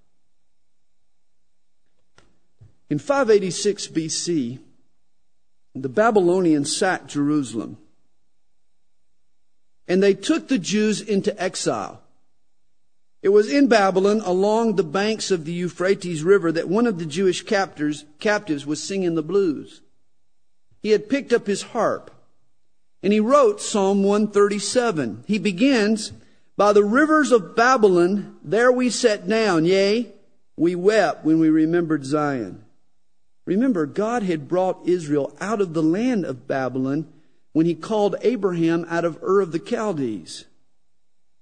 In 586 BC, the Babylonians sacked Jerusalem. And they took the Jews into exile. It was in Babylon, along the banks of the Euphrates River, that one of the Jewish captors, captives was singing the blues. He had picked up his harp, and he wrote Psalm 137. He begins, By the rivers of Babylon, there we sat down, yea, we wept when we remembered Zion. Remember, God had brought Israel out of the land of Babylon when he called Abraham out of Ur of the Chaldees.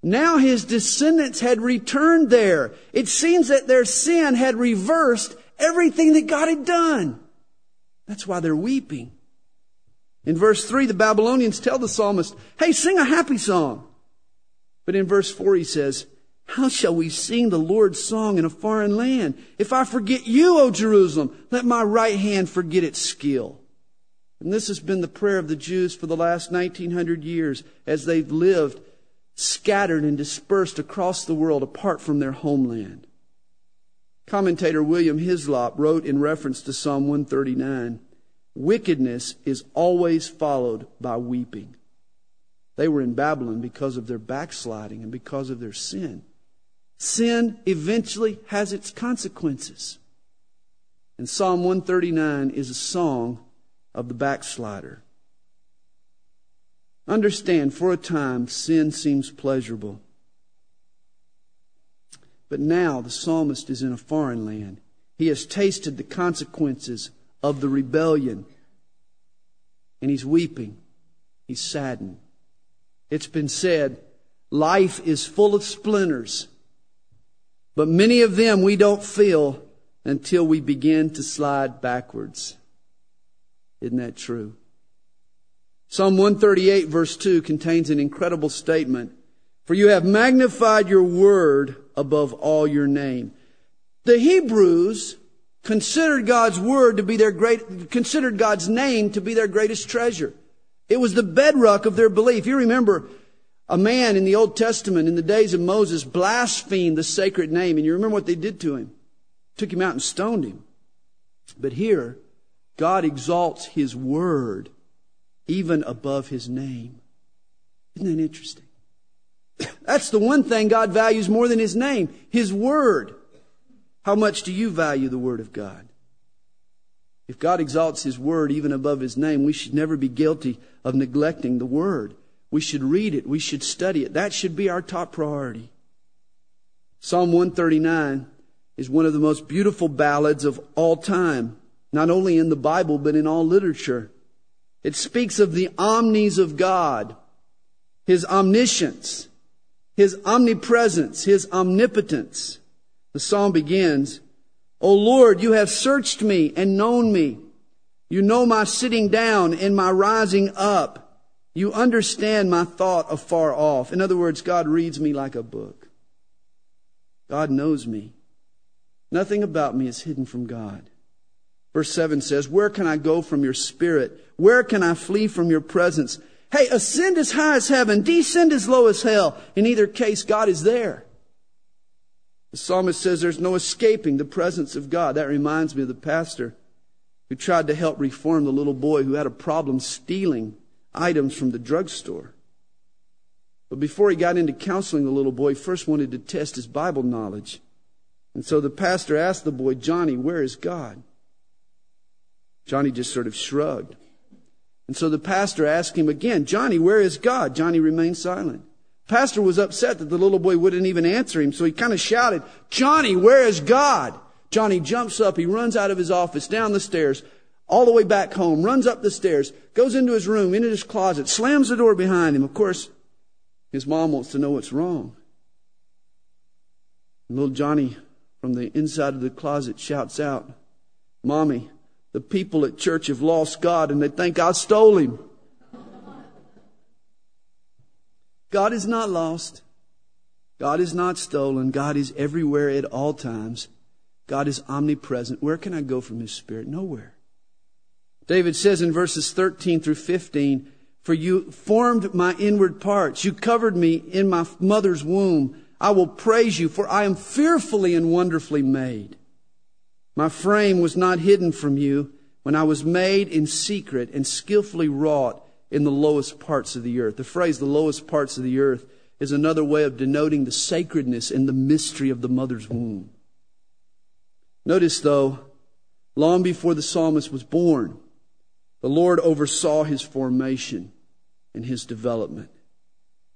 Now his descendants had returned there. It seems that their sin had reversed everything that God had done. That's why they're weeping. In verse 3, the Babylonians tell the psalmist, Hey, sing a happy song. But in verse 4, he says, how shall we sing the Lord's song in a foreign land? If I forget you, O Jerusalem, let my right hand forget its skill. And this has been the prayer of the Jews for the last 1900 years as they've lived scattered and dispersed across the world apart from their homeland. Commentator William Hislop wrote in reference to Psalm 139 Wickedness is always followed by weeping. They were in Babylon because of their backsliding and because of their sin. Sin eventually has its consequences. And Psalm 139 is a song of the backslider. Understand, for a time, sin seems pleasurable. But now the psalmist is in a foreign land. He has tasted the consequences of the rebellion. And he's weeping. He's saddened. It's been said, life is full of splinters but many of them we don't feel until we begin to slide backwards. Isn't that true? Psalm 138 verse 2 contains an incredible statement. For you have magnified your word above all your name. The Hebrews considered God's word to be their great, considered God's name to be their greatest treasure. It was the bedrock of their belief. You remember a man in the Old Testament in the days of Moses blasphemed the sacred name. And you remember what they did to him? Took him out and stoned him. But here, God exalts his word even above his name. Isn't that interesting? That's the one thing God values more than his name, his word. How much do you value the word of God? If God exalts his word even above his name, we should never be guilty of neglecting the word. We should read it. We should study it. That should be our top priority. Psalm 139 is one of the most beautiful ballads of all time, not only in the Bible, but in all literature. It speaks of the omnis of God, His omniscience, His omnipresence, His omnipotence. The psalm begins, O Lord, you have searched me and known me. You know my sitting down and my rising up. You understand my thought afar off. In other words, God reads me like a book. God knows me. Nothing about me is hidden from God. Verse 7 says, Where can I go from your spirit? Where can I flee from your presence? Hey, ascend as high as heaven, descend as low as hell. In either case, God is there. The psalmist says there's no escaping the presence of God. That reminds me of the pastor who tried to help reform the little boy who had a problem stealing items from the drugstore. But before he got into counseling the little boy, he first wanted to test his Bible knowledge. And so the pastor asked the boy, Johnny, where is God? Johnny just sort of shrugged. And so the pastor asked him again, Johnny, where is God? Johnny remained silent. The pastor was upset that the little boy wouldn't even answer him, so he kind of shouted, Johnny, where is God? Johnny jumps up, he runs out of his office, down the stairs, all the way back home, runs up the stairs, goes into his room, into his closet, slams the door behind him. Of course, his mom wants to know what's wrong. And little Johnny from the inside of the closet shouts out, Mommy, the people at church have lost God and they think I stole him. God is not lost. God is not stolen. God is everywhere at all times. God is omnipresent. Where can I go from His Spirit? Nowhere. David says in verses 13 through 15, For you formed my inward parts. You covered me in my mother's womb. I will praise you, for I am fearfully and wonderfully made. My frame was not hidden from you when I was made in secret and skillfully wrought in the lowest parts of the earth. The phrase the lowest parts of the earth is another way of denoting the sacredness and the mystery of the mother's womb. Notice though, long before the psalmist was born, the Lord oversaw his formation and his development.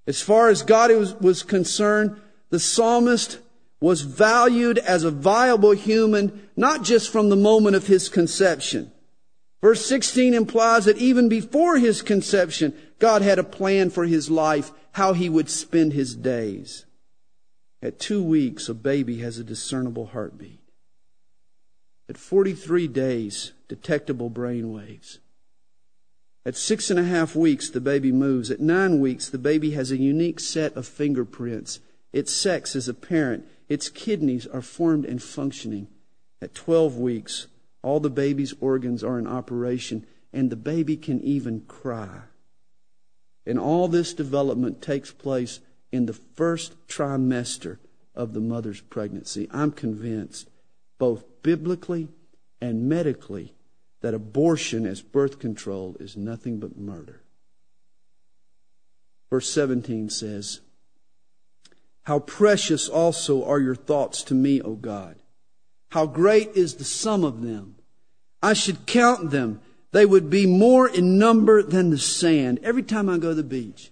As far as God was, concerned, the psalmist was valued as a viable human, not just from the moment of his conception. Verse 16 implies that even before his conception, God had a plan for his life, how he would spend his days. At two weeks, a baby has a discernible heartbeat. At 43 days, detectable brain waves. At six and a half weeks, the baby moves. At nine weeks, the baby has a unique set of fingerprints. Its sex is apparent. Its kidneys are formed and functioning. At 12 weeks, all the baby's organs are in operation, and the baby can even cry. And all this development takes place in the first trimester of the mother's pregnancy. I'm convinced, both biblically and medically, that abortion as birth control is nothing but murder. Verse 17 says, How precious also are your thoughts to me, O God. How great is the sum of them. I should count them. They would be more in number than the sand. Every time I go to the beach,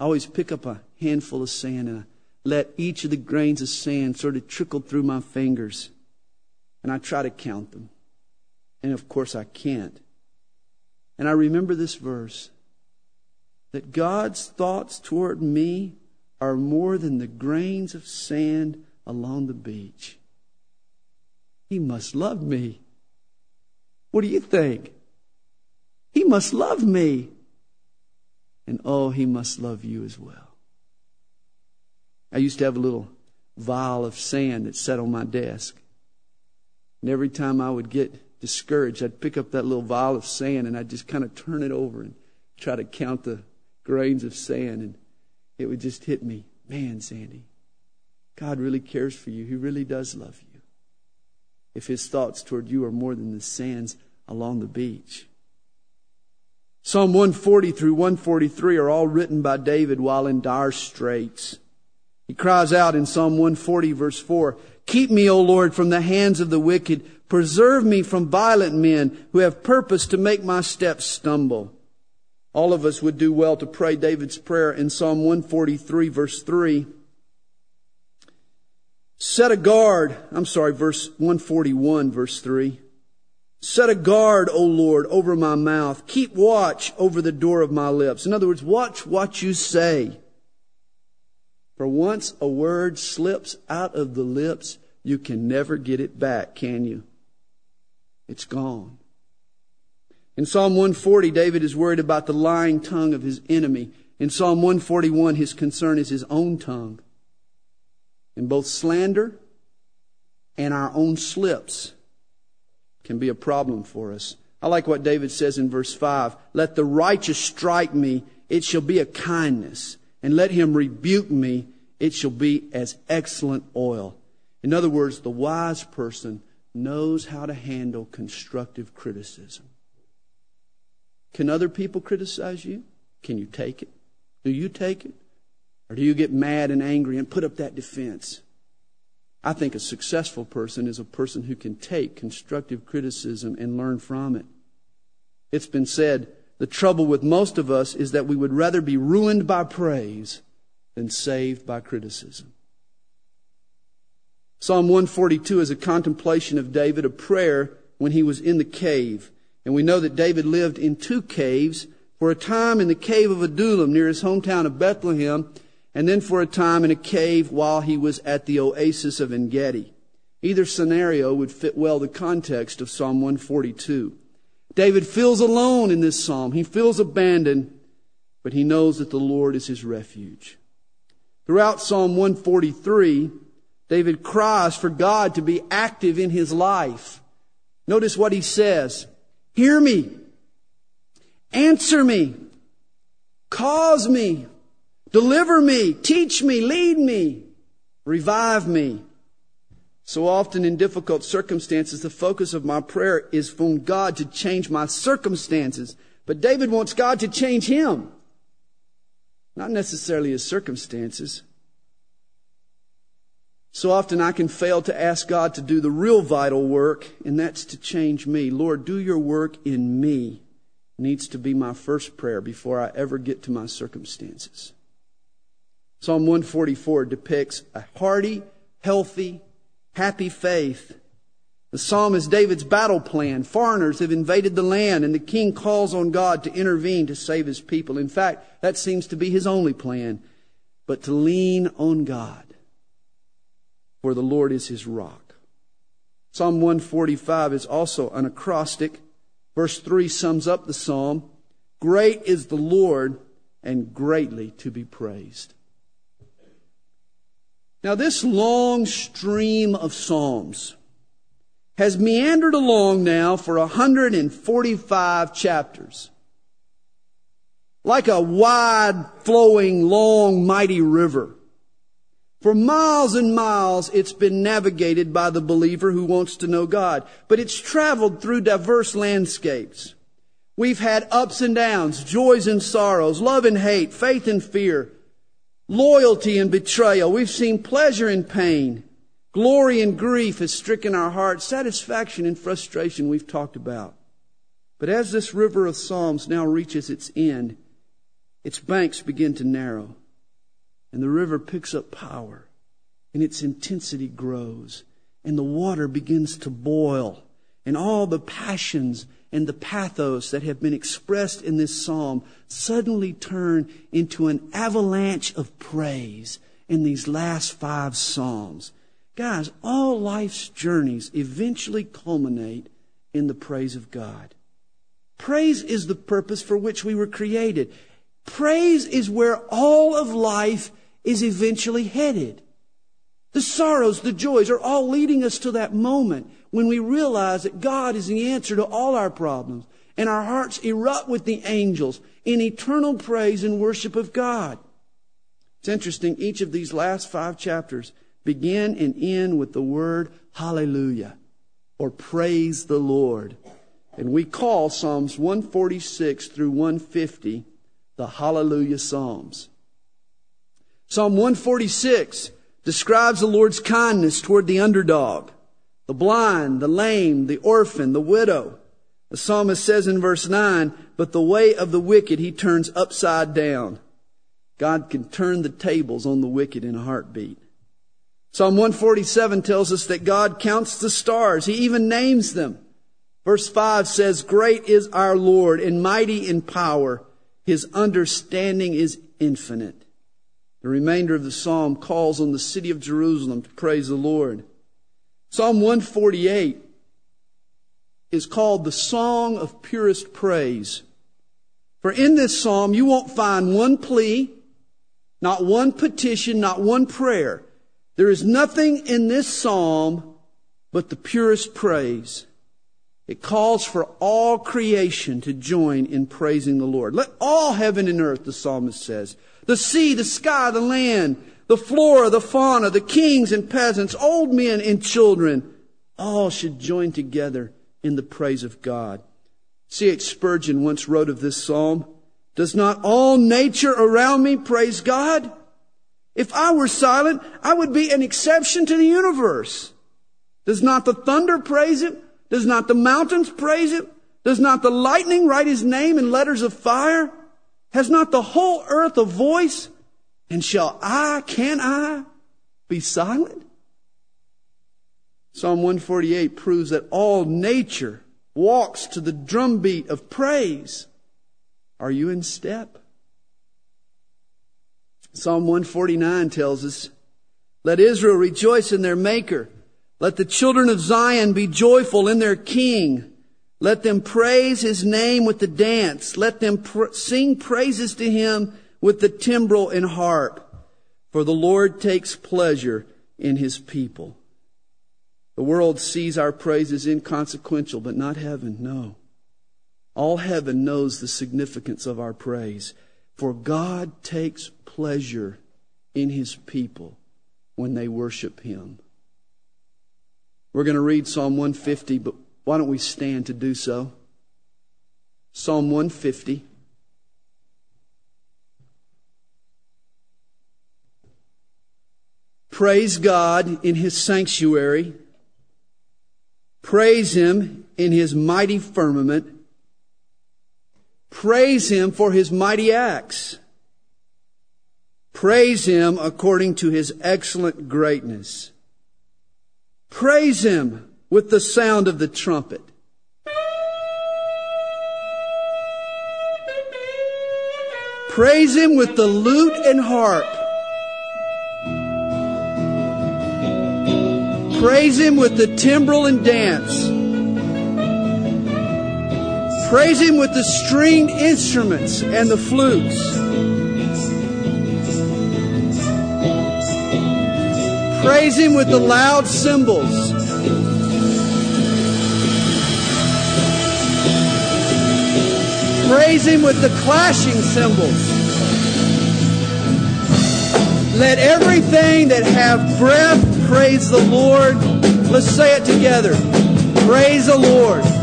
I always pick up a handful of sand and I let each of the grains of sand sort of trickle through my fingers. And I try to count them. And of course, I can't. And I remember this verse that God's thoughts toward me are more than the grains of sand along the beach. He must love me. What do you think? He must love me. And oh, he must love you as well. I used to have a little vial of sand that sat on my desk. And every time I would get discouraged, I'd pick up that little vial of sand and I'd just kind of turn it over and try to count the grains of sand. And it would just hit me man, Sandy, God really cares for you. He really does love you. If his thoughts toward you are more than the sands along the beach. Psalm 140 through 143 are all written by David while in dire straits. He cries out in Psalm 140 verse 4, Keep me, O Lord, from the hands of the wicked. Preserve me from violent men who have purpose to make my steps stumble. All of us would do well to pray David's prayer in Psalm 143 verse 3. Set a guard, I'm sorry, verse 141 verse 3. Set a guard, O Lord, over my mouth. Keep watch over the door of my lips. In other words, watch what you say. For once a word slips out of the lips, you can never get it back, can you? It's gone. In Psalm 140, David is worried about the lying tongue of his enemy. In Psalm 141, his concern is his own tongue. And both slander and our own slips can be a problem for us. I like what David says in verse 5. Let the righteous strike me, it shall be a kindness. And let him rebuke me, it shall be as excellent oil. In other words, the wise person knows how to handle constructive criticism. Can other people criticize you? Can you take it? Do you take it? Or do you get mad and angry and put up that defense? I think a successful person is a person who can take constructive criticism and learn from it. It's been said the trouble with most of us is that we would rather be ruined by praise than saved by criticism. Psalm 142 is a contemplation of David, a prayer when he was in the cave. And we know that David lived in two caves, for a time in the cave of Adullam near his hometown of Bethlehem, and then for a time in a cave while he was at the oasis of En Gedi. Either scenario would fit well the context of Psalm 142. David feels alone in this psalm. He feels abandoned, but he knows that the Lord is his refuge. Throughout Psalm 143, David cries for God to be active in his life. Notice what he says. Hear me. Answer me. Cause me. Deliver me. Teach me. Lead me. Revive me. So often in difficult circumstances, the focus of my prayer is for God to change my circumstances. But David wants God to change him. Not necessarily his circumstances. So often I can fail to ask God to do the real vital work, and that's to change me. Lord, do your work in me needs to be my first prayer before I ever get to my circumstances. Psalm 144 depicts a hearty, healthy, happy faith. The psalm is David's battle plan. Foreigners have invaded the land, and the king calls on God to intervene to save his people. In fact, that seems to be his only plan, but to lean on God for the Lord is his rock. Psalm 145 is also an acrostic. Verse 3 sums up the psalm Great is the Lord and greatly to be praised. Now, this long stream of Psalms has meandered along now for 145 chapters. Like a wide flowing, long, mighty river. For miles and miles, it's been navigated by the believer who wants to know God. But it's traveled through diverse landscapes. We've had ups and downs, joys and sorrows, love and hate, faith and fear, loyalty and betrayal. We've seen pleasure and pain. Glory and grief has stricken our hearts. Satisfaction and frustration we've talked about. But as this river of Psalms now reaches its end, its banks begin to narrow. And the river picks up power and its intensity grows and the water begins to boil and all the passions and the pathos that have been expressed in this psalm suddenly turn into an avalanche of praise in these last five psalms. Guys, all life's journeys eventually culminate in the praise of God. Praise is the purpose for which we were created. Praise is where all of life is eventually headed. The sorrows, the joys are all leading us to that moment when we realize that God is the answer to all our problems and our hearts erupt with the angels in eternal praise and worship of God. It's interesting, each of these last five chapters begin and end with the word hallelujah or praise the Lord. And we call Psalms 146 through 150 the hallelujah Psalms. Psalm 146 describes the Lord's kindness toward the underdog, the blind, the lame, the orphan, the widow. The psalmist says in verse 9, but the way of the wicked he turns upside down. God can turn the tables on the wicked in a heartbeat. Psalm 147 tells us that God counts the stars. He even names them. Verse 5 says, Great is our Lord and mighty in power. His understanding is infinite. The remainder of the psalm calls on the city of Jerusalem to praise the Lord. Psalm 148 is called the Song of Purest Praise. For in this psalm, you won't find one plea, not one petition, not one prayer. There is nothing in this psalm but the purest praise. It calls for all creation to join in praising the Lord. Let all heaven and earth, the psalmist says, the sea, the sky, the land, the flora, the fauna, the kings and peasants, old men and children, all should join together in the praise of God. C.H. Spurgeon once wrote of this psalm, Does not all nature around me praise God? If I were silent, I would be an exception to the universe. Does not the thunder praise him? Does not the mountains praise him? Does not the lightning write his name in letters of fire? Has not the whole earth a voice? And shall I, can I, be silent? Psalm 148 proves that all nature walks to the drumbeat of praise. Are you in step? Psalm 149 tells us, Let Israel rejoice in their Maker. Let the children of Zion be joyful in their King. Let them praise his name with the dance. Let them pr- sing praises to him with the timbrel and harp. For the Lord takes pleasure in his people. The world sees our praise as inconsequential, but not heaven, no. All heaven knows the significance of our praise. For God takes pleasure in his people when they worship him. We're going to read Psalm 150, but why don't we stand to do so? Psalm 150. Praise God in His sanctuary. Praise Him in His mighty firmament. Praise Him for His mighty acts. Praise Him according to His excellent greatness. Praise Him with the sound of the trumpet. Praise Him with the lute and harp. Praise Him with the timbrel and dance. Praise Him with the stringed instruments and the flutes. Praise Him with the loud cymbals. Praise Him with the clashing cymbals. Let everything that have breath praise the Lord. Let's say it together. Praise the Lord.